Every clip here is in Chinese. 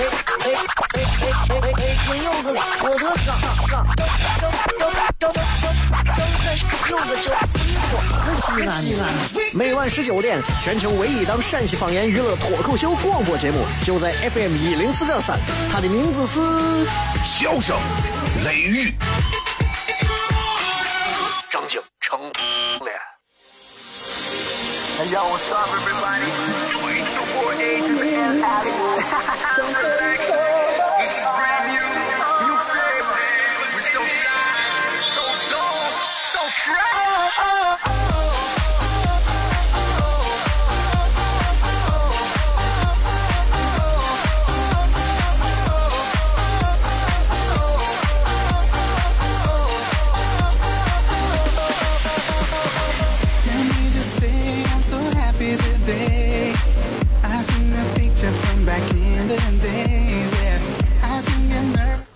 哎哎哎哎！金柚子，我的嘎嘎，张张张张张张柚子酒，衣服可西安的。每晚十九点，全球唯一档陕西方言娱乐脱口秀广播节目，就在 FM 一零四点三。它的名字是《笑声雷雨》。张景成脸。Yeah.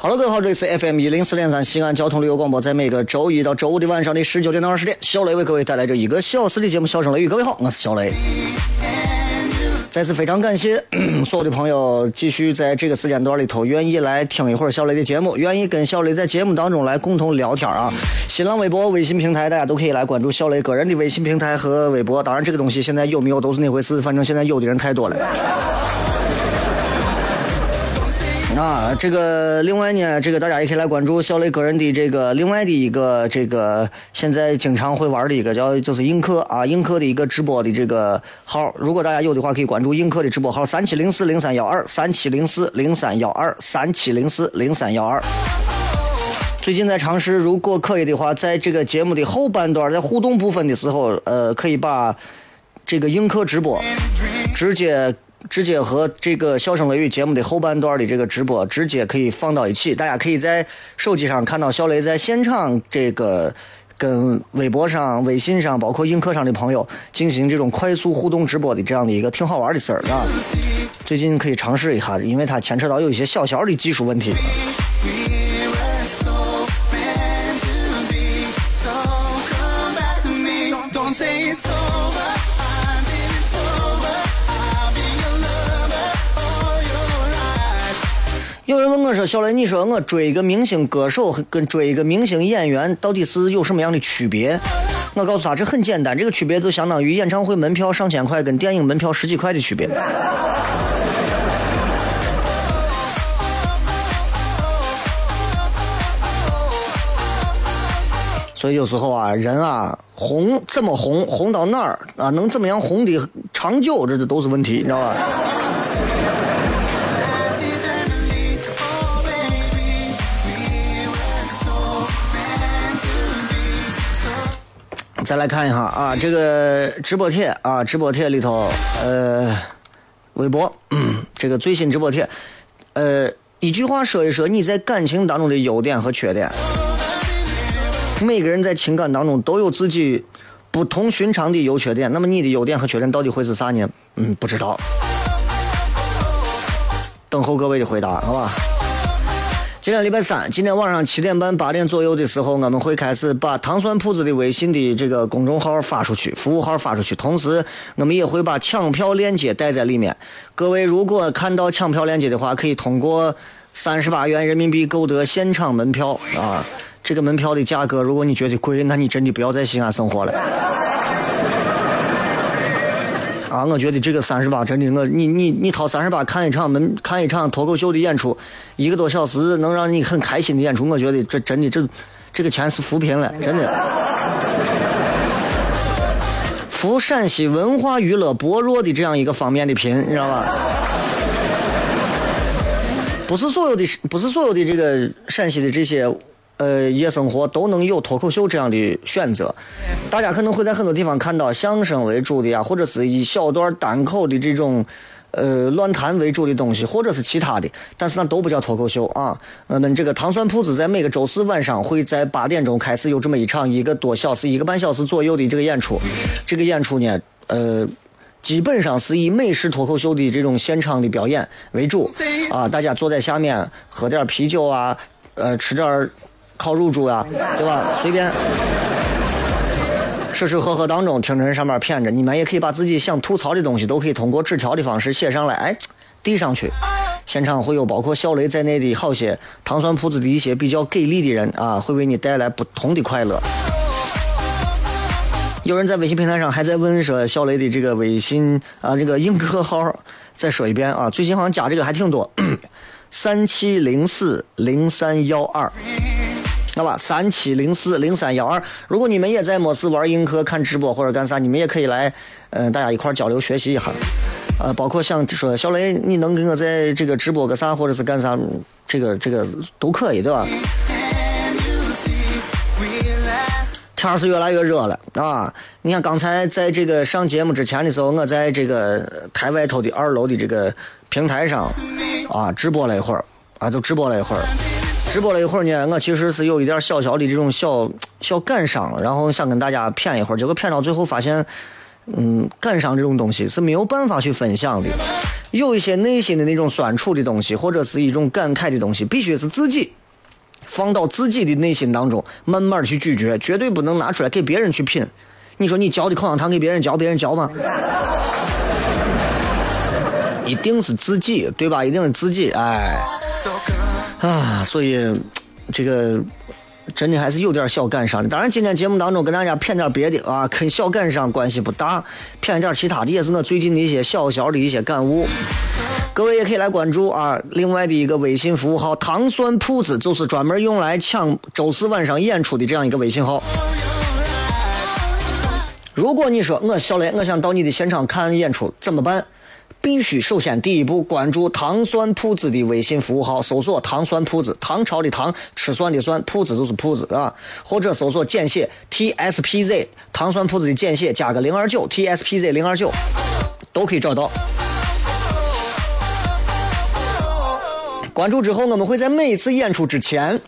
Hello，各位好，这里是 FM 一零四点三西安交通旅游广播，在每个周一到周五的晚上的十九点到二十点，小雷为各位带来这一个小时的节目《笑声雷雨》。各位好，我是小雷。再次非常感谢所有的朋友继续在这个时间段里头愿意来听一会儿小雷的节目，愿意跟小雷在节目当中来共同聊天啊！新浪微博、微信平台，大家都可以来关注小雷个人的微信平台和微博。当然，这个东西现在有没有都是那回事，反正现在有的人太多了。啊，这个另外呢，这个大家也可以来关注小雷个人的这个另外的一个这个现在经常会玩的一个叫就是映客啊，映客的一个直播的这个号，如果大家有的话，可以关注映客的直播号三七零四零三幺二三七零四零三幺二三七零四零三幺二。最近在尝试，如果可以的话，在这个节目的后半段，在互动部分的时候，呃，可以把这个映客直播直接。直接和这个《笑声雷雨》节目的后半段的这个直播直接可以放到一起，大家可以在手机上看到小雷在现场这个跟微博上、微信上，包括映客上的朋友进行这种快速互动直播的这样的一个挺好玩的事儿啊。最近可以尝试一下，因为它牵扯到有一些小小的技术问题。有人问我说：“小雷，你说我追一个明星歌手跟追一个明星演员到底是有什么样的区别？”我告诉他，这很简单，这个区别就相当于演唱会门票上千块跟电影门票十几块的区别。所以有时候啊，人啊，红怎么红，红到哪儿啊，能怎么样红的长久，这这都是问题，你知道吧？再来看一下啊，这个直播帖啊，直播帖里头，呃，微博，嗯，这个最新直播帖，呃，一句话说一说你在感情当中的优点和缺点。每个人在情感当中都有自己不同寻常的优缺点，那么你的优点和缺点到底会是啥呢？嗯，不知道。等候各位的回答，好吧？今天礼拜三，今天晚上七点半、八点左右的时候，我们会开始把糖蒜铺子的微信的这个公众号发出去，服务号发出去。同时，我们也会把抢票链接带在里面。各位如果看到抢票链接的话，可以通过三十八元人民币购得现场门票啊。这个门票的价格，如果你觉得贵，那你真的不要在西安生活了。我觉得这个三十八真的，我你你你掏三十八看一场门看一场脱口秀的演出，一个多小时能让你很开心的演出，我觉得这真的这这个钱是扶贫了，真的。扶陕西文化娱乐薄弱的这样一个方面的贫，你知道吧？不是所有的不是所有的这个陕西的这些。呃，夜生活都能有脱口秀这样的选择，大家可能会在很多地方看到相声为主的呀，或者是一小段单口的这种，呃乱谈为主的东西，或者是其他的，但是那都不叫脱口秀啊。我们这个糖酸铺子在每个周四晚上会在八点钟开始有这么一场一个多小时、一个半小时左右的这个演出。这个演出呢，呃，基本上是以美式脱口秀的这种现场的表演为主啊。大家坐在下面喝点啤酒啊，呃，吃点烤乳猪呀，对吧？随便。吃吃喝喝当中，听着人上面骗着，你们也可以把自己想吐槽的东西，都可以通过纸条的方式写上来，哎，递上去。现场会有包括小雷在内的好些糖酸铺子的一些比较给力的人啊，会为你带来不同的快乐。有人在微信平台上还在问说小雷的这个微信啊，这个映客号，再说一遍啊，最近好像加这个还挺多，三七零四零三幺二。好吧，三七零四零三幺二。如果你们也在没事玩映客看直播或者干啥，你们也可以来，嗯，大家一块交流学习一下。呃，包括像说小雷，你能给我在这个直播个啥，或者是干啥，这个这个都可以，对吧？天是越来越热了啊！你看刚才在这个上节目之前的时候，我在这个台外头的二楼的这个平台上啊直播了一会儿啊，就直播了一会儿。直播了一会儿呢，我其实是有一点小小的这种小小感伤，然后想跟大家谝一会儿，结果谝到最后发现，嗯，感伤这种东西是没有办法去分享的，有一些内心的那种酸楚的东西，或者是一种感慨的东西，必须是自己放到自己的内心当中，慢慢去咀嚼，绝对不能拿出来给别人去品。你说你嚼的口香糖给别人嚼，别人嚼吗？一定是自己，对吧？一定是自己，哎。啊，所以这个真的还是有点小感伤的。当然，今天节目当中跟大家谝点别的啊，跟小感伤关系不大，谝点其他的也是我最近的一些小小的一些感悟。各位也可以来关注啊，另外的一个微信服务号“糖酸铺子”，就是专门用来抢周四晚上演出的这样一个微信号。如果你说我小雷，我想到你的现场看演出，怎么办？必须首先第一步关注糖酸铺子的微信服务号，搜索糖酸铺子，唐朝的唐，吃酸的酸，铺子就是铺子啊，或者搜索简写 T S P Z，糖酸铺子的简写加个零二九 T S P Z 零二九，都可以找到。关注之后，我们会在每一次演出之前。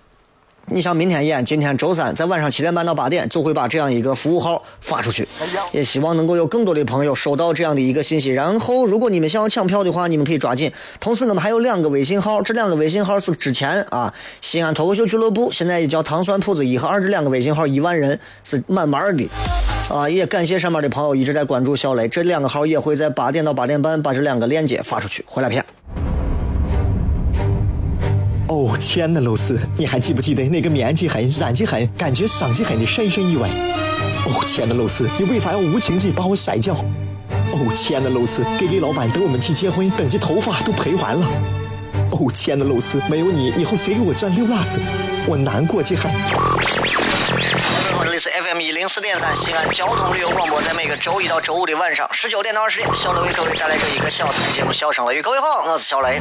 你像明天演，今天周三在晚上七点半到八点就会把这样一个服务号发出去，也希望能够有更多的朋友收到这样的一个信息。然后，如果你们想要抢票的话，你们可以抓紧。同时，我们还有两个微信号，这两个微信号是之前啊西安脱口秀俱乐部，现在也叫糖酸铺子一和二这两个微信号一万人是慢慢的啊！也感谢上面的朋友一直在关注小雷，这两个号也会在八点到八点半把这两个链接发出去，回来片。哦，亲爱的露丝，你还记不记得那个面积狠、染技狠、感觉伤及狠的深深意外？哦，亲爱的露丝，你为啥要无情地把我甩掉？哦，亲爱的露丝，K K 老板等我们去结婚，等级头发都赔完了。哦，亲爱的露丝，没有你，以后谁给我赚溜辣子？我难过极了。各位好，这里是 FM 一零四点三西安交通旅游广播，在每个周一到周五的晚上十九点到二十点，小雷为各位带来这一个小时的节目《笑声雷雨》。各位好，我是小雷。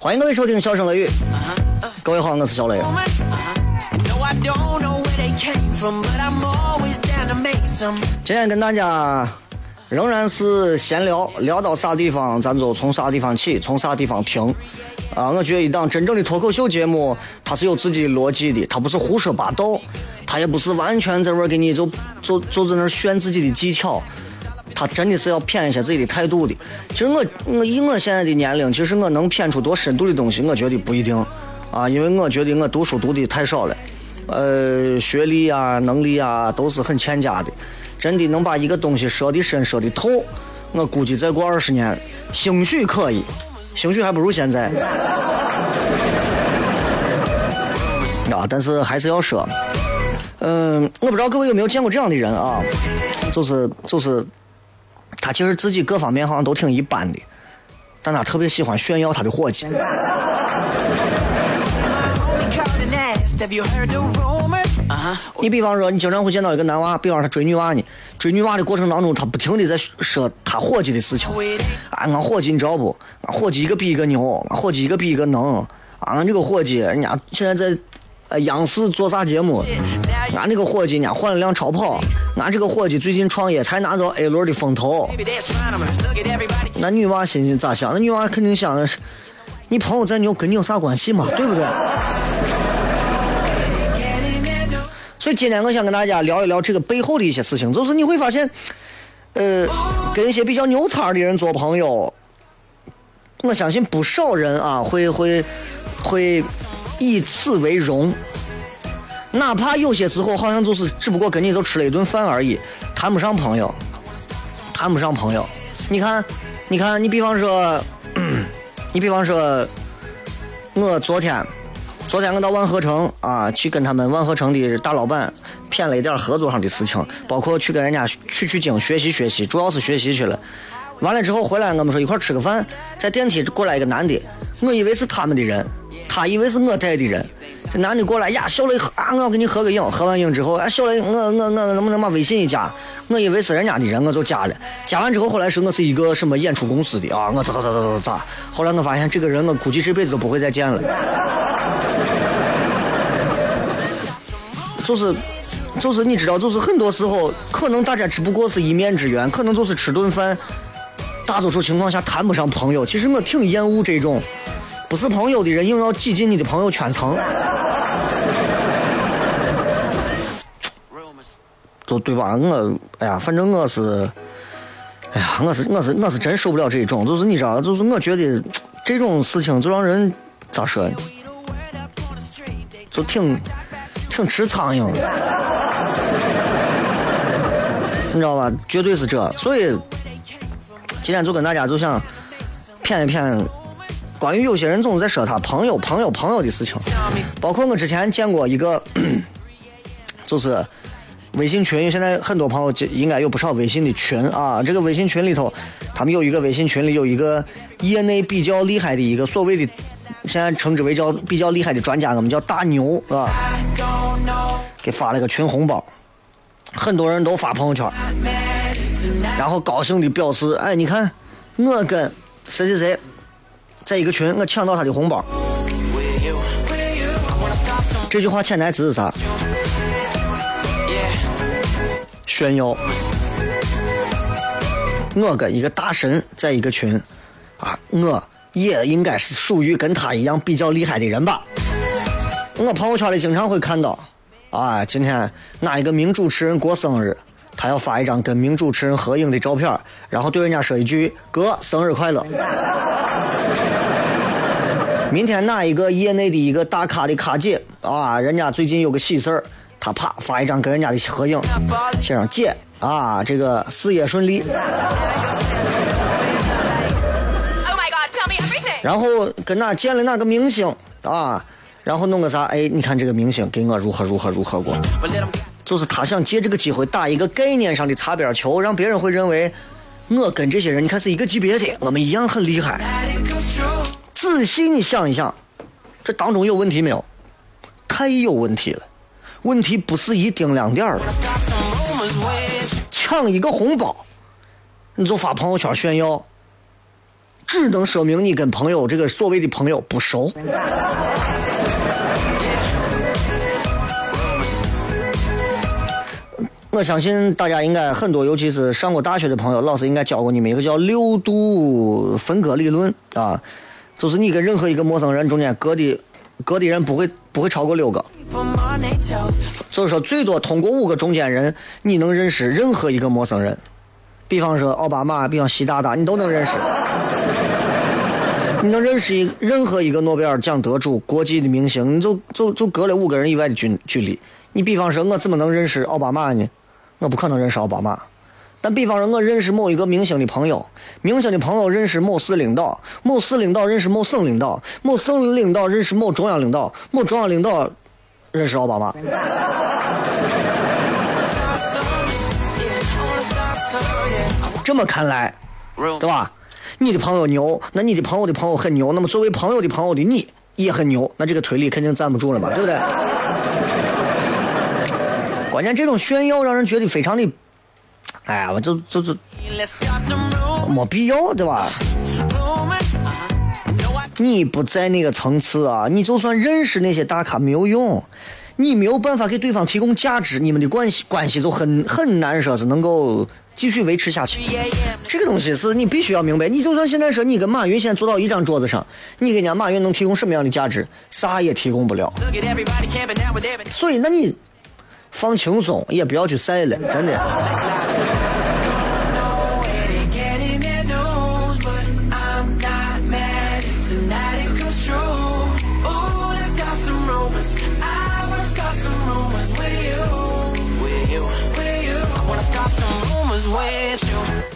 欢迎各位收听《笑声雷雨》，各位好，我是小雷。今天跟大家仍然是闲聊，聊到啥地方，咱就从啥地方起，从啥地方停。啊，我觉得一档真正的脱口秀节目，它是有自己的逻辑的，它不是胡说八道，它也不是完全在那给你就就就在那炫自己的技巧。他真的是要谝一些自己的态度的。其实我我以我现在的年龄，其实我能谝出多深度的东西，我觉得不一定啊，因为我觉得我读书读的太少了，呃，学历啊、能力啊都是很欠佳的。真的能把一个东西说的深、说的透，我估计再过二十年，兴许可以，兴许还不如现在。啊，但是还是要说。嗯，我不知道各位有没有见过这样的人啊，就是就是，他其实自己各方面好像都挺一般的，但他特别喜欢炫耀他的伙计。Uh. 你比方说，你经常会见到一个男娃，比方说他追女娃呢，追女娃的过程当中，他不停的在说他伙计的事情。啊，俺伙计你知道不？俺伙计一个比一个牛，俺伙计一个比一个能。啊，俺这个伙计，人家现在在呃央视做啥节目？俺那个伙计，呢换了辆超跑。俺这个伙计最近创业，才拿到 A 轮的风投。那女娃心里咋想？那女娃肯定想的是，你朋友再牛跟你有啥关系嘛？对不对？所以今天我想跟大家聊一聊这个背后的一些事情，就是你会发现，呃，跟一些比较牛叉的人做朋友，我相信不少人啊会会会以此为荣，哪怕有些时候好像就是只不过跟你就吃了一顿饭而已，谈不上朋友，谈不上朋友。你看，你看，你比方说，你比方说，我昨天。昨天我到万和城啊，去跟他们万和城的大老板谝了一点合作上的事情，包括去跟人家取取经学习学习，主要是学习去了。完了之后回来，我们说一块吃个饭，在电梯过来一个男的，我以为是他们的人，他以为是我带的人。这男的过来呀，小雷啊，我要跟你合个影，合完影之后，啊，小雷，我我我能不能把微信一加？我以为是人家的人，我就加了。加完之后，后来是我是一个什么演出公司的啊，我咋咋咋咋咋咋。后来我发现这个人，我估计这辈子都不会再见了。就是，就是你知道，就是很多时候，可能大家只不过是一面之缘，可能就是吃顿饭，大多数情况下谈不上朋友。其实我挺厌恶这种不是朋友的人硬要挤进你的朋友圈层，就对吧？我哎呀，反正我是，哎呀，我是我是我是真受不了这种，就是你知道，就是我觉得这种事情就让人咋说呢，就挺挺吃苍蝇的。你知道吧？绝对是这，所以今天就跟大家就想谝一谝关于有些人总是在说他朋友、朋友、朋友的事情，包括我之前见过一个，就是微信群，现在很多朋友就应该有不少微信的群啊。这个微信群里头，他们有一个微信群里有一个业内比较厉害的一个所谓的，现在称之为叫比较厉害的专家，我们叫大牛啊，吧给发了个群红包，很多人都发朋友圈，然后高兴的表示：“哎，你看，我跟谁谁谁在一个群，我抢到他的红包。”这句话潜台词是啥？炫耀。我跟一个大神在一个群，啊，我也应该是属于跟他一样比较厉害的人吧。我朋友圈里经常会看到，啊，今天哪一个名主持人过生日，他要发一张跟名主持人合影的照片，然后对人家说一句“哥，生日快乐”。明天哪一个业内的一个大咖的咖姐啊，人家最近有个喜事儿，他啪发一张跟人家的合影，写上姐啊，这个事业顺利。Oh my god, tell me everything. 然后跟哪见了哪个明星啊，然后弄个啥？哎，你看这个明星给我如何如何如何过就是他想借这个机会打一个概念上的擦边球，让别人会认为我跟这些人你看是一个级别的，我们一样很厉害。仔细你想一想，这当中有问题没有？太有问题了，问题不是一丁两点儿。抢一个红包，你就发朋友圈炫耀，只能说明你跟朋友这个所谓的朋友不熟。我相信大家应该很多，尤其是上过大学的朋友，老师应该教过你们一个叫六度分割理论啊，就是你跟任何一个陌生人中间隔的隔的人不会不会超过六个。就是说，最多通过五个中间人，你能认识任何一个陌生人。比方说奥巴马，比方习大大，你都能认识。你能认识一任何一个诺贝尔奖得主、国际的明星，你就就就隔了五个人以外的距距离。你比方说，我怎么能认识奥巴马呢？我不可能认识奥巴马。但比方说我认识某一个明星的朋友明星的朋友认识某市领导某市领导认识某省领导某省领导认识某中央领导某中央领导认识奥巴马。这么看来对吧？你的朋友牛那你的朋友的朋友很牛那么作为朋友的朋友的你也很牛那这个推理肯定站不住了嘛对不对？关键这种炫耀让人觉得非常的哎呀，我就就就.没必要，对吧？你不在那个层次啊，你就算认识那些大咖没有用，你没有办法给对方提供价值，你们的关系关系就很很难说是能够继续维持下去。这个东西是你必须要明白。你就算现在说你跟马云现在坐到一张桌子上，你给人家马云能提供什么样的价值？啥也提供不了。所以，那你放轻松，也不要去晒了，真的。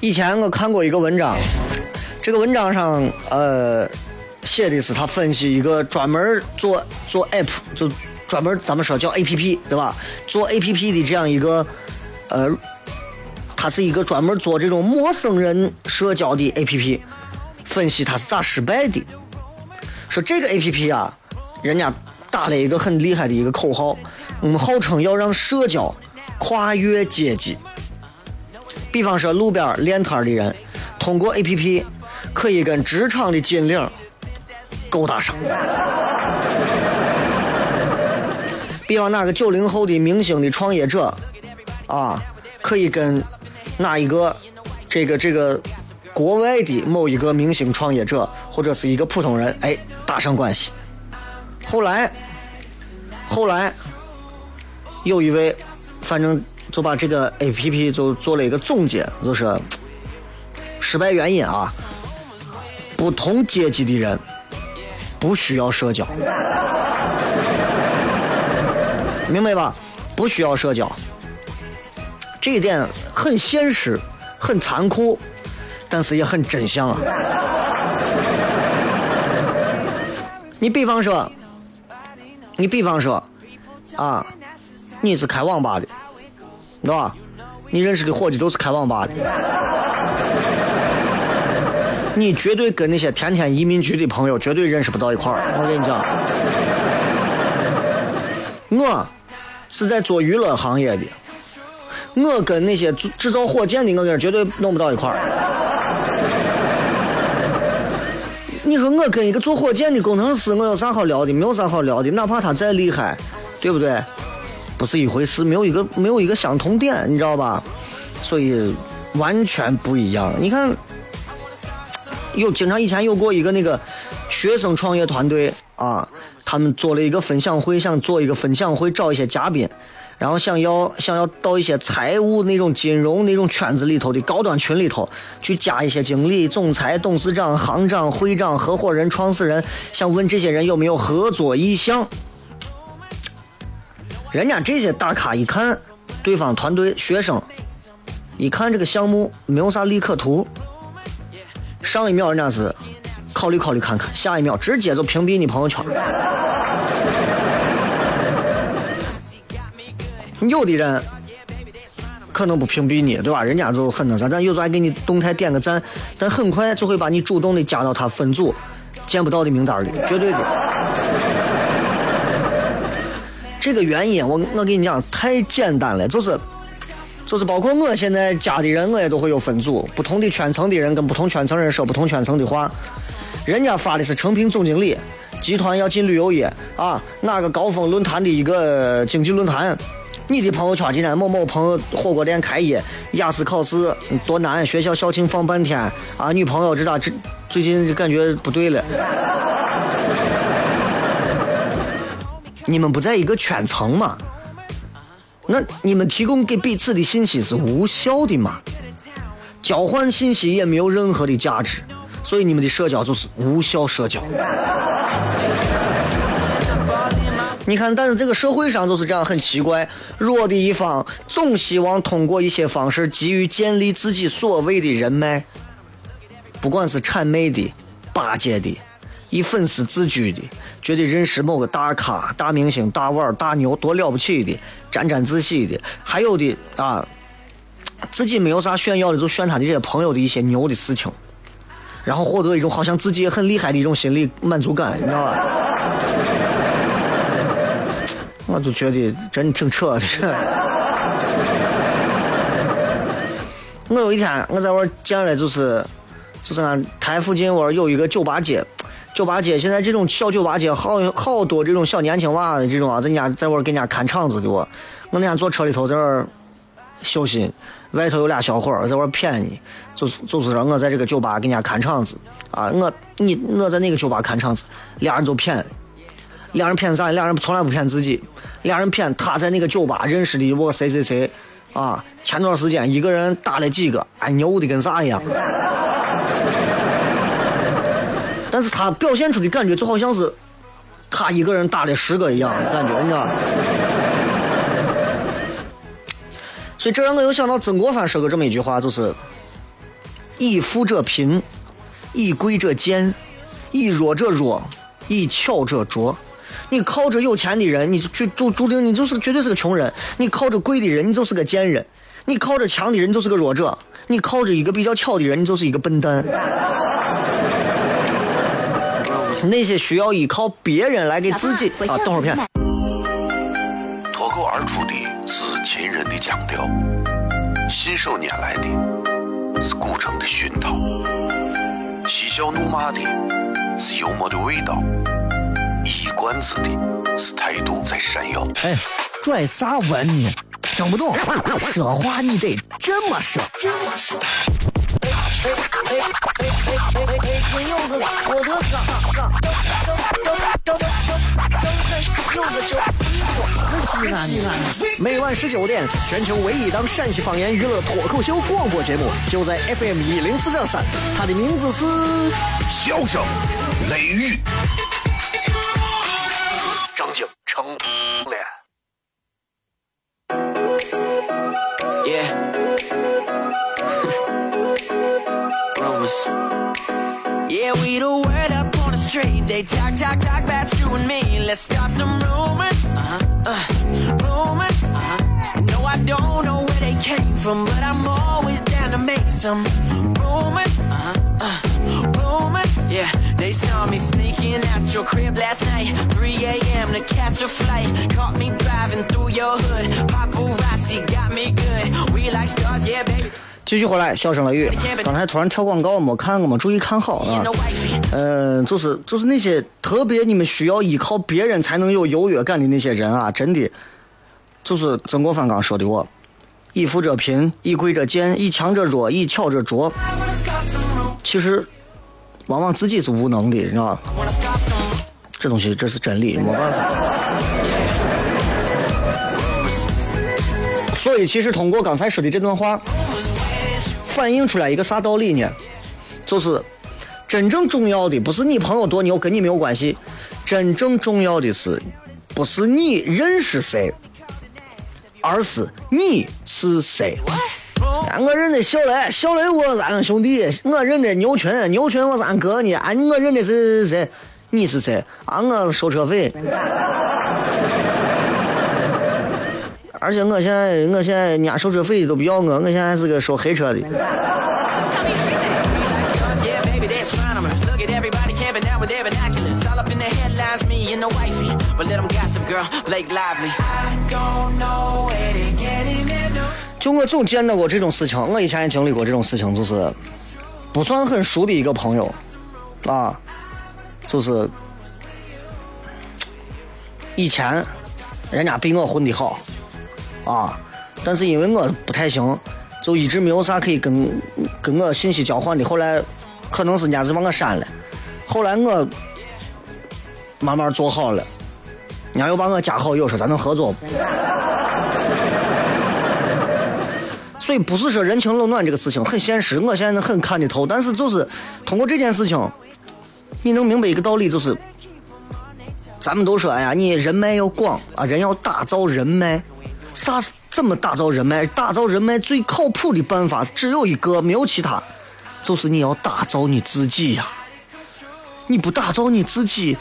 以前我看过一个文章，这个文章上呃写的是他分析一个专门做做 app 就专门咱们说叫 app 对吧？做 app 的这样一个呃，他是一个专门做这种陌生人社交的 app，分析他是咋失败的。说这个 app 啊，人家打了一个很厉害的一个口号，我们号称要让社交跨越阶级。比方说路边练摊儿的人，通过 APP 可以跟职场的金领勾搭上。比方哪个九零后的明星的创业者，啊，可以跟哪一个这个这个国外的某一个明星创业者或者是一个普通人，哎，搭上关系。后来，后来有一位，反正就把这个 A P P 就做了一个总结，就是失败原因啊，不同阶级的人不需要社交，明白吧？不需要社交，这一点很现实，很残酷，但是也很真相啊。你比方说，你比方说，啊，你是开网吧的，对吧？你认识的伙计都是开网吧的，你绝对跟那些天天移民局的朋友绝对认识不到一块儿。我跟你讲，我是在做娱乐行业的，我跟那些制制造火箭的，我跟绝对弄不到一块儿。你说我跟一个做火箭的工程师，我有啥好聊的？没有啥好聊的，哪怕他再厉害，对不对？不是一回事，没有一个没有一个相同点，你知道吧？所以完全不一样。你看，有经常以前有过一个那个学生创业团队啊，他们做了一个分享会，想做一个分享会，找一些嘉宾，然后想要想要到一些财务那种金融那种圈子里头的高端群里头去加一些经理、总裁、董事长、行长、会长、合伙人、创始人，想问这些人有没有合作意向。人家这些大咖一看，对方团队学生一看这个项目没有啥利可图，上一秒人家是考虑考虑看看，下一秒直接就屏蔽你朋友圈。有的人可能不屏蔽你，对吧？人家就很那啥，但有时候还给你动态点个赞，但很快就会把你主动的加到他分组见不到的名单里，绝对的。这个原因我我跟你讲太简单了，就是就是包括我现在加的人，我也都会有分组，不同的圈层的人跟不同圈层人说不同圈层的话。人家发的是诚品总经理，集团要进旅游业啊，哪个高峰论坛的一个经济论坛。你的朋友圈今天某某朋友火锅店开业，雅思考试多难，学校校庆放半天啊，女朋友这咋这最近感觉不对了。你们不在一个圈层嘛？那你们提供给彼此的信息是无效的嘛？交换信息也没有任何的价值，所以你们的社交就是无效社交。你看，但是这个社会上就是这样，很奇怪，弱的一方总希望通过一些方式急于建立自己所谓的人脉，不管是谄媚的、巴结的、以粉丝自居的，觉得认识某个大咖、大明星、大腕儿、大牛多了不起的，沾沾自喜的，还有的啊，自己没有啥炫耀的，就炫他的这些朋友的一些牛的事情，然后获得一种好像自己也很厉害的一种心理满足感，你知道吧？我就觉得真挺扯的。我有一天我在我见了就是就是俺台附近我有一个酒吧街，酒吧街现在这种小酒吧街好好多这种小年轻娃的这种啊，在家在我给人家看场子的我，我那天坐车里头在这儿休息，外头有俩小伙儿在我骗你，就是就是说我在这个酒吧给人家看场子啊，我你我在那个酒吧看场子，俩人就骗，俩人骗啥？俩人从来不骗自己，俩人骗他在那个酒吧认识的我谁谁谁啊，前段时间一个人打了几个，哎牛的跟啥一样。但是他表现出的感觉就好像是他一个人打了十个一样的感觉，你知道吗？所以这让我又想到曾国藩说过这么一句话，就是“以富者贫，以贵者贱，以弱者弱，以巧者拙”。你靠着有钱的人，你就注注定你就是绝对是个穷人；你靠着贵的人，你就是个贱人；你靠着强的人，你就是个弱者；你靠着一个比较巧的人，你就是一个笨蛋。那些需要依靠别人来给自己啊，等会儿片。脱口而出的是秦人的腔调，信手拈来的是古城的熏陶，嬉笑怒骂的是幽默的味道，一冠子的是态度在闪耀。哎，拽啥文呢？听不懂，说话你得这么说。哎哎哎哎哎哎！哎！金柚子我的嘎嘎，张张张张张张有个叫衣服，可西安西安。每晚十九点，全球唯一档陕西方言娱乐脱口秀广播节目，就在 FM 一零四点三，它的名字是笑声雷雨，Let's start some rumors. Uh-huh. Uh, rumors. Uh-huh. No, I don't know where they came from, but I'm always down to make some rumors. Uh-huh. Uh, rumors. Yeah, they saw me sneaking out your crib last night. 3 a.m. to catch a flight. Caught me driving through your hood. Paparazzi got me good. We like stars, yeah, baby. 继续回来，笑声雷雨。刚才突然跳广告，没看，我没注意看好啊.嗯，就是就是那些特别你们需要依靠别人才能有优越感的那些人啊，真的，就是曾国藩刚说的我，以富者贫，以贵者贱，以强者弱，以巧者拙。其实，往往自己是无能的，你知道吧这东西这是真理，没办法。所以，其实通过刚才说的这段话，反映出来一个啥道理呢？就是真正重要的不是你朋友多牛，跟你没有关系。真正重要的是，不是你认识谁，而是你是谁。啊我认得小雷，小雷我是俺兄弟；我认得牛群，牛群我是俺哥呢。啊，我认得谁谁谁？你是谁？啊，我收车费。而且我现在，我现在人家收车费都不要我，我现在是个收黑车的。就我总见到过这种事情，我以前也经历过这种事情，就是不算很熟的一个朋友，啊，就是以前人家比我混的好。啊，但是因为我不太行，就一直没有啥可以跟跟我信息交换的。后来可能是人家就把我删了，后来我慢慢做好了，人家又把我加好友，说咱能合作不？所以不是说人情冷暖这个事情很现实，我现在很看得透。但是就是通过这件事情，你能明白一个道理，就是咱们都说，哎呀，你人脉要广啊，人要打造人脉。啥是怎么打造人脉？打造人脉最靠谱的办法只有一个，没有其他，就是你要打造你自己呀。你不打造你自己，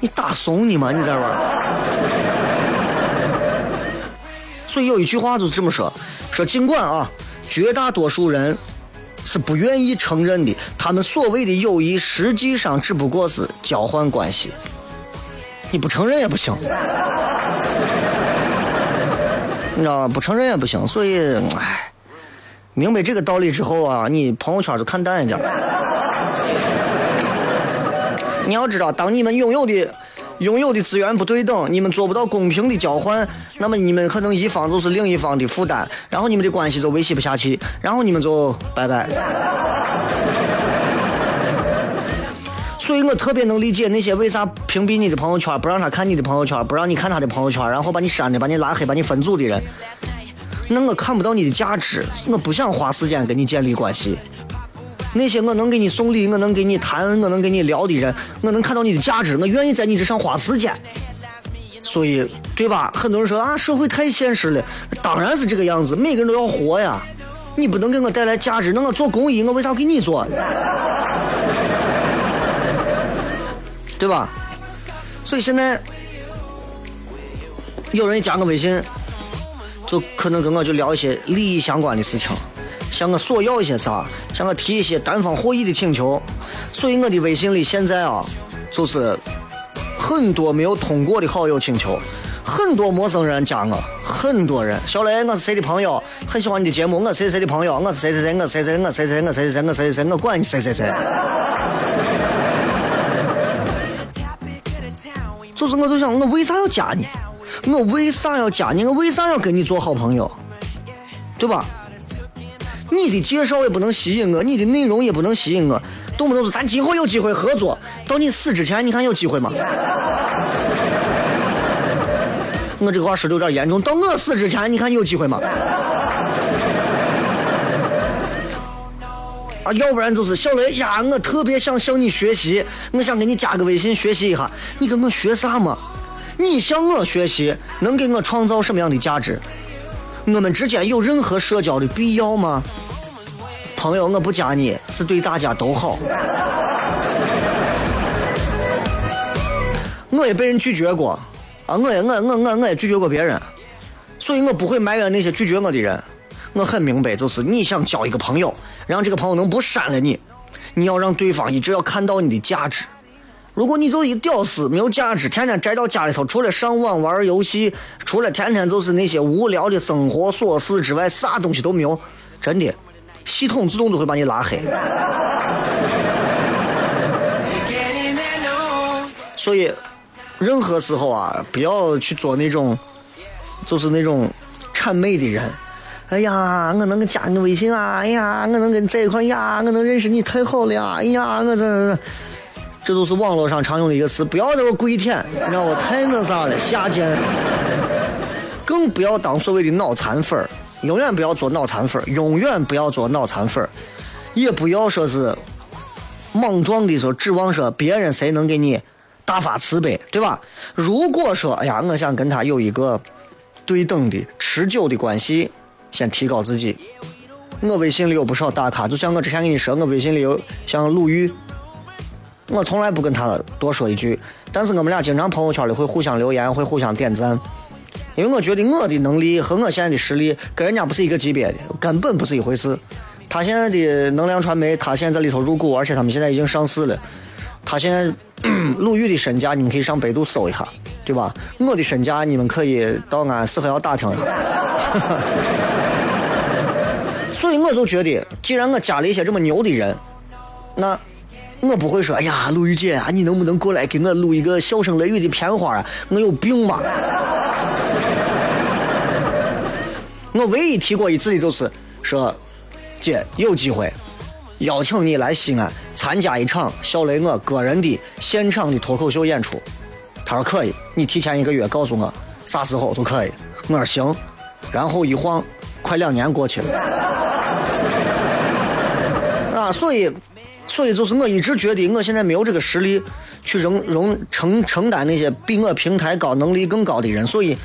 你打怂你吗？你在玩？所以有一句话就是这么说：说尽管啊，绝大多数人是不愿意承认的。他们所谓的友谊，实际上只不过是交换关系。你不承认也不行，你知道吗？不承认也不行。所以，唉，明白这个道理之后啊，你朋友圈就看淡一点。你要知道，当你们拥有的拥有的资源不对等，你们做不到公平的交换，那么你们可能一方就是另一方的负担，然后你们的关系就维系不下去，然后你们就拜拜。所以我特别能理解那些为啥屏蔽你的朋友圈，不让他看你的朋友圈，不让你看他的朋友圈，然后把你删的、把你拉黑、把你分组的人。那我看不到你的价值，我不想花时间跟你建立关系。那些我能给你送礼，我能给你谈，我能跟你聊的人，我能看到你的价值，我愿意在你这上花时间。所以，对吧？很多人说啊，社会太现实了，当然是这个样子，每个人都要活呀。你不能给我带来价值，那我做公益，我为啥给你做？对吧？所以现在有人加我微信，就可能跟我就聊一些利益相关的事情。向我索要一些啥，向我提一些单方获益的请求，所以我的微信里现在啊，就是很多没有通过的好友请求，很多陌生人加我，很多人，小雷，我是谁的朋友，很喜欢你的节目，我谁谁的朋友，我是谁谁谁，我谁谁我谁谁我谁谁我谁谁我管你谁谁谁，就是我就想，我为啥要加你？我为啥要加你？我为啥要跟你做好朋友？对吧？你的介绍也不能吸引我，你的内容也不能吸引我，动不动是咱今后有机会合作，到你死之前，你看有机会吗？我这个话说的有点严重，到我死之前，你看有机会吗？啊，要不然就是小雷呀，我特别想向你学习，我想给你加个微信学习一下，你跟我学啥嘛？你向我学习，能给我创造什么样的价值？我们之间有任何社交的必要吗？朋友，我不加你是对大家都好。我也被人拒绝过，啊，我也我我我我也拒绝过别人，所以我不会埋怨那些拒绝我的人。我很明白，就是你想交一个朋友，让这个朋友能不删了你，你要让对方一直要看到你的价值。如果你就一屌丝，没有价值，天天宅到家里头，除了上网玩游戏，除了天天就是那些无聊的生活琐事之外，啥东西都没有，真的，系统自动都会把你拉黑。所以，任何时候啊，不要去做那种，就是那种谄媚的人。哎呀，我能加你微信啊！哎呀，我能跟你在一块呀！我能认识你，太好了呀！哎呀，我这。这都是网络上常用的一个词，不要在这跪舔，你知道吗？太那啥了，下贱。更不要当所谓的脑残粉儿，永远不要做脑残粉儿，永远不要做脑残粉儿，也不要说是莽撞的说指望说别人谁能给你大发慈悲，对吧？如果说哎呀，我想跟他有一个对等的、持久的关系，先提高自己。我微信里有不少大咖，就像我之前跟你说，我微信里有像鲁豫。我从来不跟他多说一句，但是我们俩经常朋友圈里会互相留言，会互相点赞，因为我觉得我的能力和我现在的实力跟人家不是一个级别的，根本不是一回事。他现在的能量传媒，他现在在里头入股，而且他们现在已经上市了。他现在 鲁豫的身价，你们可以上百度搜一下，对吧？我的身价，你们可以到俺四合要打听一下。所以我就觉得，既然我加了一些这么牛的人，那。我不会说，哎呀，陆玉姐啊，你能不能过来给我录一个笑声雷雨的片花啊？我有病吧？我唯一提过一次的就是说，姐有机会邀请你来西安参加一场小雷我个人的现场的脱口秀演出。他说可以，你提前一个月告诉我啥时候都可以。我说行，然后一晃，快两年过去了。啊，所以。所以就是我一直觉得我现在没有这个实力去容容承承担那些比我平台高、能力更高的人，所以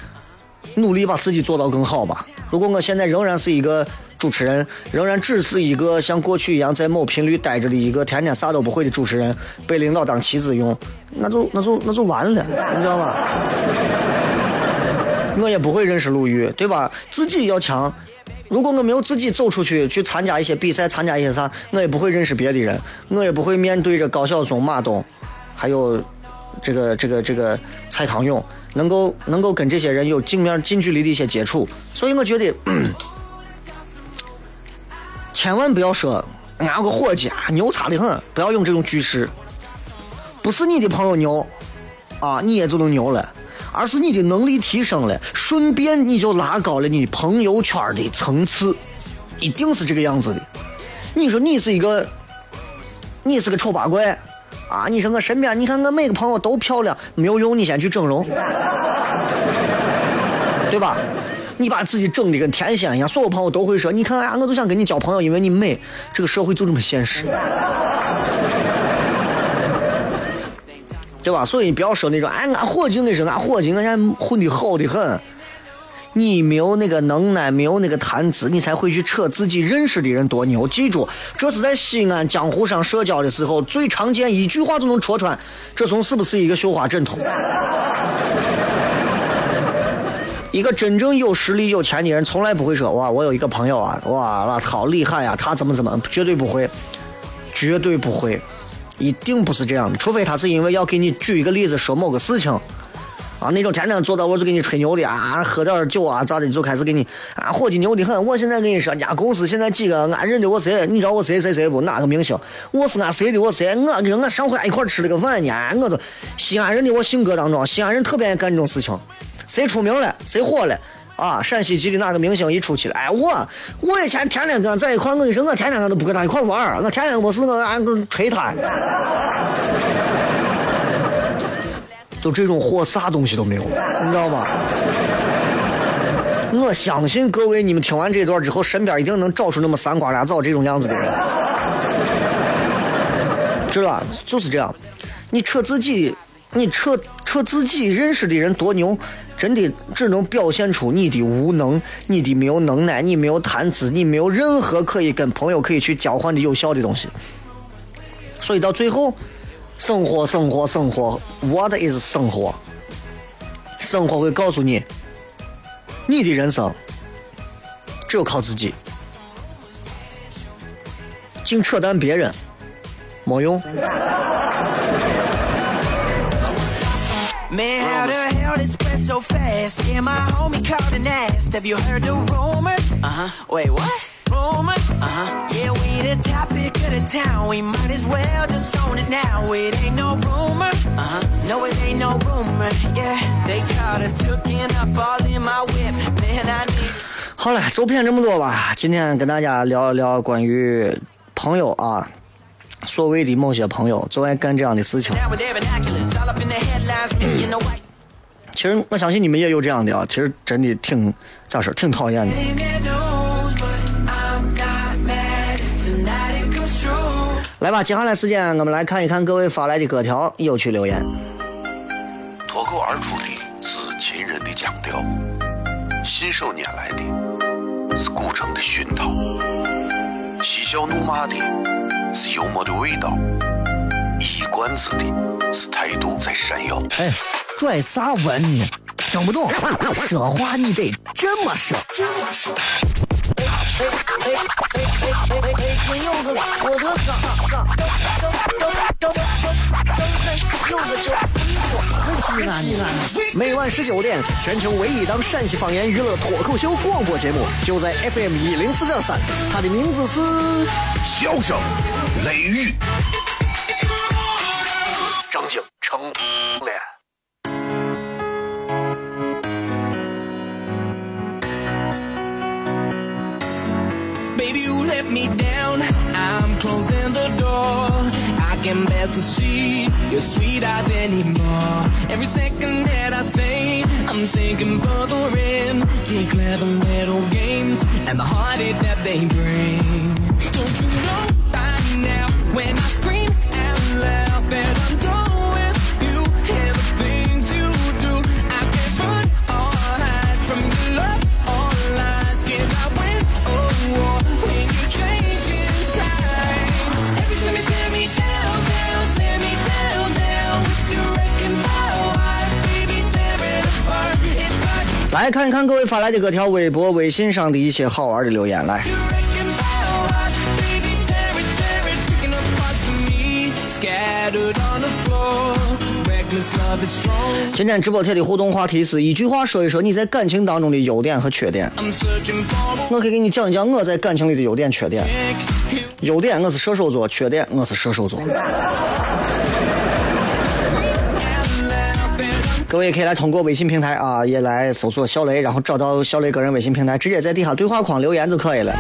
努力把自己做到更好吧。如果我现在仍然是一个主持人，仍然只是一个像过去一样在某频率待着的一个天天啥都不会的主持人，被领导当棋子用，那就那就那就完了，你知道吗？我也不会认识陆羽，对吧？自己要强，如果我没有自己走出去去参加一些比赛，参加一些啥，我也不会认识别的人，我也不会面对着高晓松、马东，还有这个这个这个蔡康永，能够能够跟这些人有镜面近距离的一些接触。所以我觉得，千万不要说俺有个伙计啊牛叉的很，不要用这种句式。不是你的朋友牛啊，你也就能牛了。而是你的能力提升了，顺便你就拉高了你朋友圈的层次，一定是这个样子的。你说你是一个，你是个丑八怪啊！你说我身边，你看我每个朋友都漂亮，没有用，你先去整容，对吧？你把自己整的跟天仙一样，所有朋友都会说，你看啊，我都想跟你交朋友，因为你美。这个社会就这么现实。对吧？所以你不要说那种，哎，俺伙计，那是俺伙计，俺现在混的好的很。你没有那个能耐，没有那个谈资，你才会去扯自己认识的人多牛。记住，这是在西安江湖上社交的时候最常见，一句话就能戳穿这怂是不是一个绣花枕头。一个真正有实力、有钱的人，从来不会说哇，我有一个朋友啊，哇，那好厉害呀，他怎么怎么，绝对不会，绝对不会。一定不是这样的，除非他是因为要给你举一个例子说某个事情，啊，那种天天坐到我就给你吹牛的啊，喝点酒啊咋的就开始给你啊，伙计牛的很。我现在跟你说，家公司现在几个俺认得我谁，你知道我谁谁谁不？哪个明星？我是俺谁的我谁？我跟我上回俺一块吃了个饭呢，我都西安人的我性格当中，西安人特别爱干这种事情，谁出名了，谁火了。啊，陕西籍的哪个明星一出去了？哎，我我以前天天跟他在一块我跟你说，我天天我都不跟他一块玩我天天没事我俺吹他。就这种货，啥东西都没有，你知道吧？我相信各位，你们听完这段之后，身边一定能找出那么三瓜俩枣这种样子的人，知道吧？就是这样，你扯自己，你扯扯自己认识的人多牛。真的只能表现出你的无能，你的没有能耐，你没有谈资，你没有任何可以跟朋友可以去交换的有效的东西。所以到最后，生活，生活，生活，What is 生活？生活会告诉你，你的人生只有靠自己，净扯淡别人没用。Man, how the hell did spread so fast? Yeah, my homie called and asked, Have you heard the rumors? Uh huh. Wait, what? Rumors? Uh huh. Yeah, we the topic of the town. We might as well just own it now. It ain't no rumor. Uh huh. No, it ain't no rumor. Yeah, they caught us hooking up all in my whip. Man, I need. 好了，走偏这么多吧，今天跟大家聊一聊关于朋友啊，所谓的某些朋友就爱干这样的事情。其实我相信你们也有这样的啊其实真的挺咋说挺讨厌的。来吧接下来时间我们来看一看各位发来的歌条有趣留言。脱口而出的是秦人的腔调信手拈来的是古城的熏陶嬉笑怒骂的是幽默的味道，一冠子的是态度在闪耀。哎，拽啥文呢？听不懂，说话你得这么说。哎哎哎哎哎哎哎，今有个我的嘎嘎，张张张张张有个叫衣服，西安西安。每晚十九点，全球唯一档陕西方言娱乐脱口秀广播节目，就在 FM 一零四点三，它的名字是。笑声 雷雨，张景成脸。 Baby, you let me down. I'm closing the door. I can bear to see your sweet eyes anymore. Every second that I stay, I'm sinking further in to your clever little games and the heartache that they bring. Don't you know 来看一看各位发来的各条微博、微信上的一些好玩的留言，来。今天直播贴的互动话题是一句话说一说你在感情当中的优点和缺点。我可以给你讲一讲我在感情里的优点、缺点。优点我是射手座，缺点我是射手座。各位也可以来通过微信平台啊，也来搜索小雷，然后找到小雷个人微信平台，直接在底下对话框留言就可以了。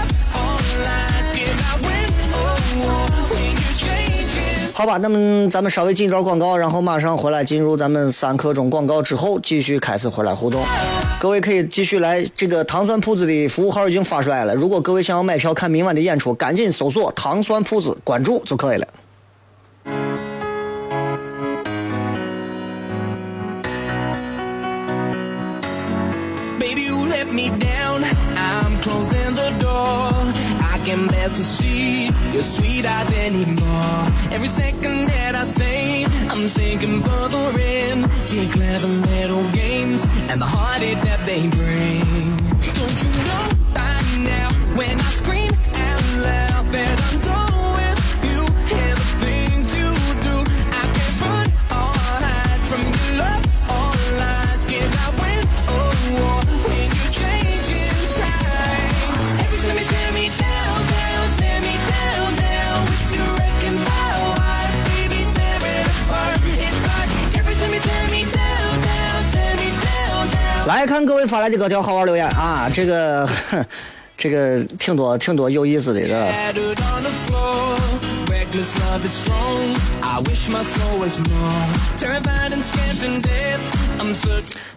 好吧，那么咱们稍微进一段广告，然后马上回来进入咱们三刻钟广告之后，继续开始回来互动。各位可以继续来，这个糖酸铺子的服务号已经发出来了。如果各位想要买票看明晚的演出，赶紧搜索糖酸铺子，关注就可以了。Baby, you let me down. I'm closing the door. Can bear to see your sweet eyes anymore. Every second that I stay, I'm sinking further in to clever little games and the heartache that they bring. Don't you know by now when I scream 来看各位发来的哥条，好好留言啊，这个，这个挺多挺多有意思的，这个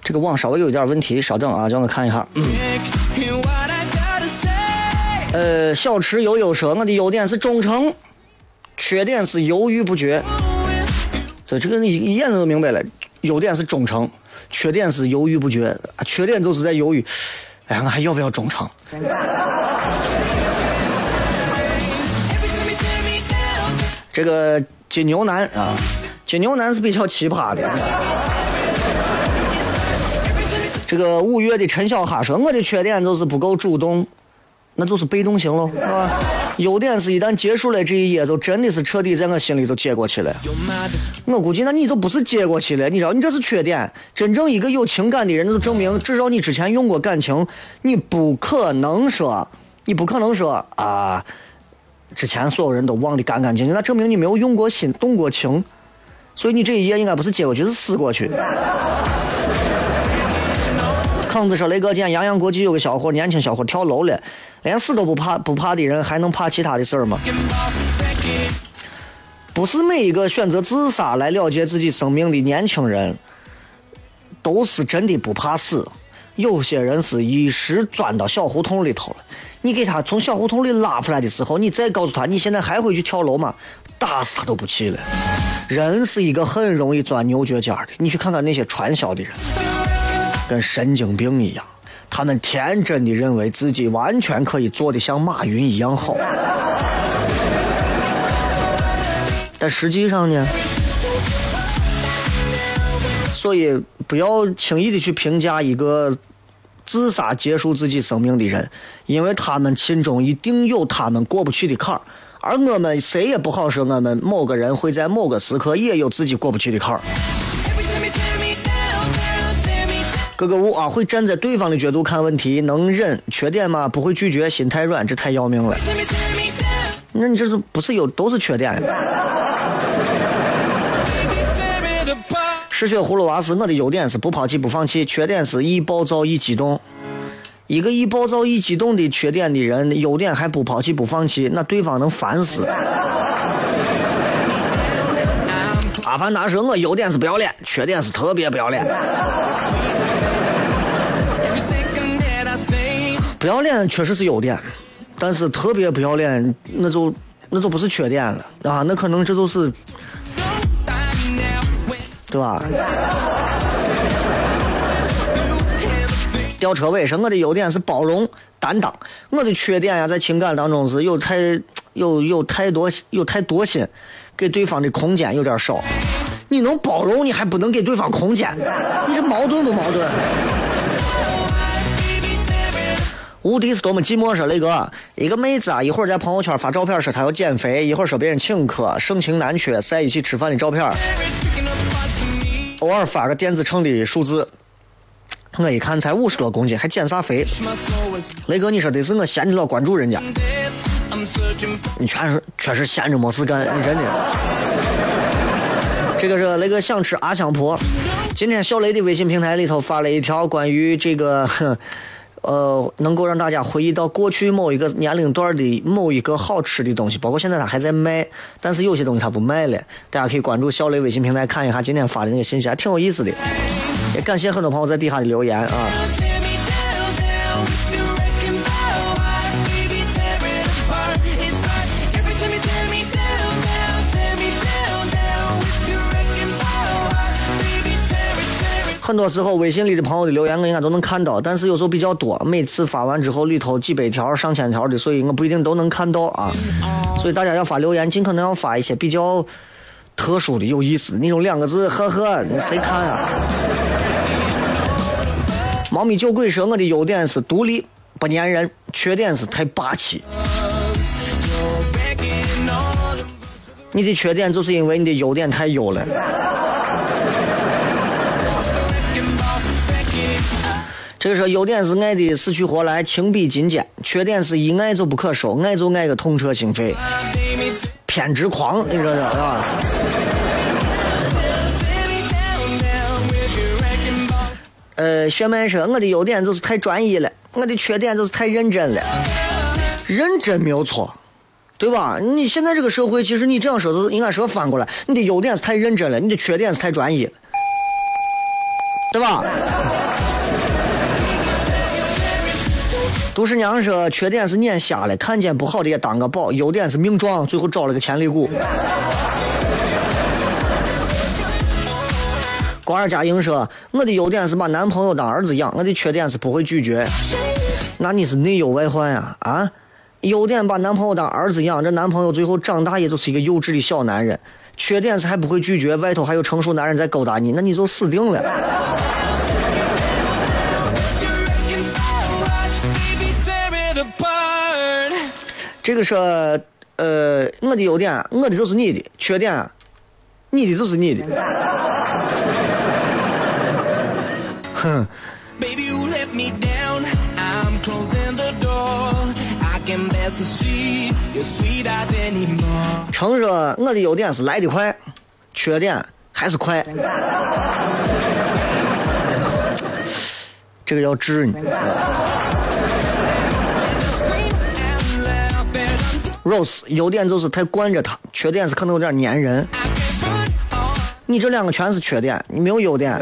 这个网稍微有一点问题，稍等啊，叫我看一下。嗯。呃小池悠悠蛇，我的优点是忠诚，缺点是犹豫不决。这这个一一眼就明白了，优点是忠诚。缺点是犹豫不决，缺点就是在犹豫，哎，我还要不要忠诚？这个金牛男啊，金牛男是比较奇葩的。这个五月的陈小哈说，我的缺点就是不够主动，那就是被动型喽，是吧？优点是一旦结束了这一页，就真的是彻底在我心里就接过去了。我估计那你就不是接过去了，你知道，你这是缺点。真正一个有情感的人，那就证明至少你之前用过感情，你不可能说，你不可能说啊，之前所有人都忘得干干净净，那证明你没有用过心，动过情。所以你这一页应该不是接过去，是撕过去。坑子说：“雷哥，今天阳阳国际有个小伙，年轻小伙跳楼了，连死都不怕，不怕的人还能怕其他的事儿吗？不是每一个选择自杀来了结自己生命的年轻人，都是真的不怕死。有些人是一时钻到小胡同里头了，你给他从小胡同里拉出来的时候，你再告诉他你现在还会去跳楼吗？打死他都不去了。人是一个很容易钻牛角尖的，你去看看那些传销的人。跟神经病一样，他们天真的认为自己完全可以做得像马云一样好，但实际上呢，所以不要轻易的去评价一个自杀结束自己生命的人，因为他们心中一定有他们过不去的坎儿，而我们谁也不好说我们某个人会在某个时刻也有自己过不去的坎儿。格格巫啊，会站在对方的角度看问题，能忍，缺点嘛不会拒绝，心太软，这太要命了。那你这是不是有都是缺点？Tear it apart. 嗜血葫芦娃是我的优点是不抛弃不放弃，缺点是易暴躁易激动。一个易暴躁易激动的缺点的人，优点还不抛弃不放弃，那对方能烦死。阿凡达说：“我优点是不要脸，缺点是特别不要脸。不要脸确实是优点，但是特别不要脸，那就那就不是缺点了啊，那可能这就是，对吧？吊车尾说我的优点是包容担当，我的缺点呀，在情感当中是有太有有太多有太多心，给对方的空间有点少。你能包容，你还不能给对方空间，你这矛盾不矛盾？无敌是多么寂寞说雷哥，一个妹子啊，一会儿在朋友圈发照片说她要减肥，一会儿说别人请客，盛情难却，晒一起吃饭的照片，偶尔发个电子秤的数字，我一看才五十多公斤，还减啥肥？雷哥，你说得是我闲的老关注人家，你全是确实闲着没事干，你真的。这个是雷哥想吃阿香婆，今天小雷的微信平台里头发了一条关于这个。呃，能够让大家回忆到过去某一个年龄段的某一个好吃的东西，包括现在它还在卖，但是有些东西它不卖了。大家可以关注小雷微信平台看一下今天发的那个信息，还挺有意思的。也感谢很多朋友在底下的留言啊。很多时候，微信里的朋友的留言我应该都能看到，但是有时候比较多，每次发完之后里头几百条、上千条的，所以我不一定都能看到啊。所以大家要发留言，尽可能要发一些比较特殊的、有意思的那种两个字，呵呵，谁看啊？猫咪酒鬼说：“我的优点是独立不粘人，缺点是太霸气。你的缺点就是因为你的优点太优了。”这个说优点是爱的死去活来、情比金坚，缺点是一爱就不可收，爱就爱个痛彻心扉，偏执狂，你说是吧？呃，雪麦说我的优点就是太专一了，我的缺点就是太认真了。认真没有错，对吧？你现在这个社会，其实你这样说是应该说反过来，你的优点是太认真了，你的缺点是太专一了，对吧？杜十娘说：“缺点是眼瞎了，看见不好的也当个宝；优点是命壮，最后招了个潜力股。”瓜尔佳英说：“我的优点是把男朋友当儿子养，我的缺点是不会拒绝。”那你是内忧外患呀！啊，优点把男朋友当儿子养，这男朋友最后长大也就是一个幼稚的小男人；缺点是还不会拒绝，外头还有成熟男人在勾搭你，那你就死定了。这个是呃，我的优点，我的就是你的缺点，你的就是你的。哼。成说我的优点是来的快，缺点还是快。这个要治你。Rose 优点就是太惯着他，缺点是可能有点粘人。你这两个全是缺点，你没有优点。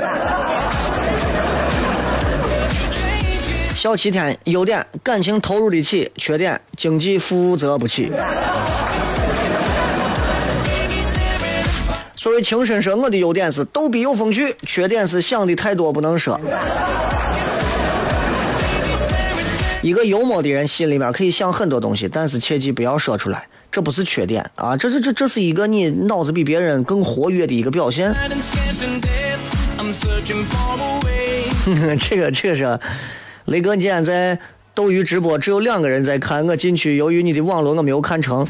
小七天优点感情投入得起，缺点经济负责不起。所谓情深说，我的优点是逗比有风趣，缺点是想的太多不能说。一个幽默的人心里面可以想很多东西，但是切记不要说出来，这不是缺点啊，这是这这是一个你脑子比别人更活跃的一个表现。这个这个是雷哥，你今天在斗鱼直播，只有两个人在看，我进去，由于你的网络我没有看成，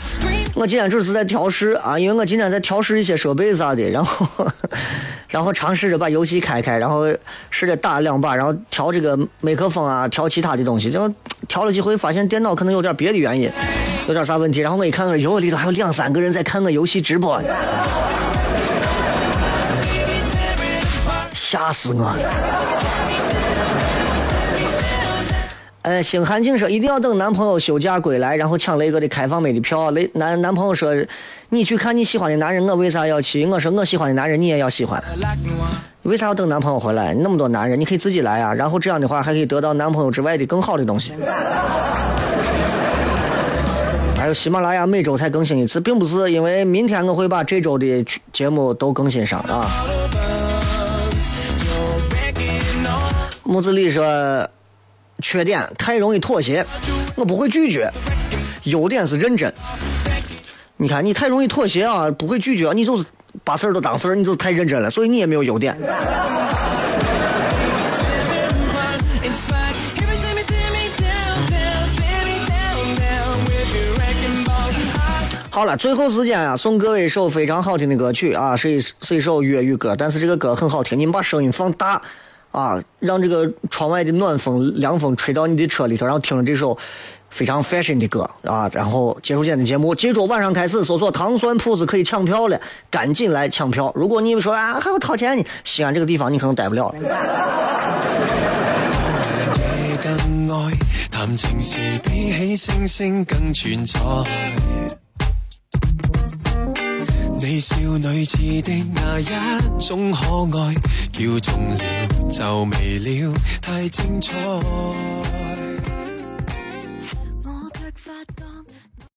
我今天只是在调试啊，因为我今天在调试一些设备啥的，然后。然后尝试着把游戏开开，然后试着打两把，然后调这个麦克风啊，调其他的东西，就调了几回，发现电脑可能有点别的原因，有点啥问题。然后我一看，哟，里头还有两三个人在看我游戏直播，吓死我了。呃，星寒静说一定要等男朋友休假归来，然后抢雷哥的开放妹的票。雷男男朋友说，你去看你喜欢的男人，我为啥要去？我说我喜欢的男人你也要喜欢。为啥要等男朋友回来？那么多男人，你可以自己来啊。然后这样的话，还可以得到男朋友之外的更好的东西。还有喜马拉雅每周才更新一次，并不是因为明天我会把这周的节目都更新上啊。木子李说。缺点太容易妥协，我不会拒绝；优点是认真。你看你太容易妥协啊不会拒绝你就是把事儿都当事儿你就是太认真了所以你也没有优点。好了最后时间啊送各位一首非常好听的歌曲啊是一是一首粤语歌但是这个歌很好听你们把声音放大啊让这个窗外的暖风凉风吹到你的车里头然后听着这首非常 fashion 的歌啊，然后结束今天的节目。记住，晚上开始搜索糖酸铺子可以抢票了，赶紧来抢票。如果你们说啊还要掏钱呢，西安这个地方你可能待不了。夜更愛，談情時比起星星更存在。你少女似的那一種可愛，叫中了就微了，太精彩。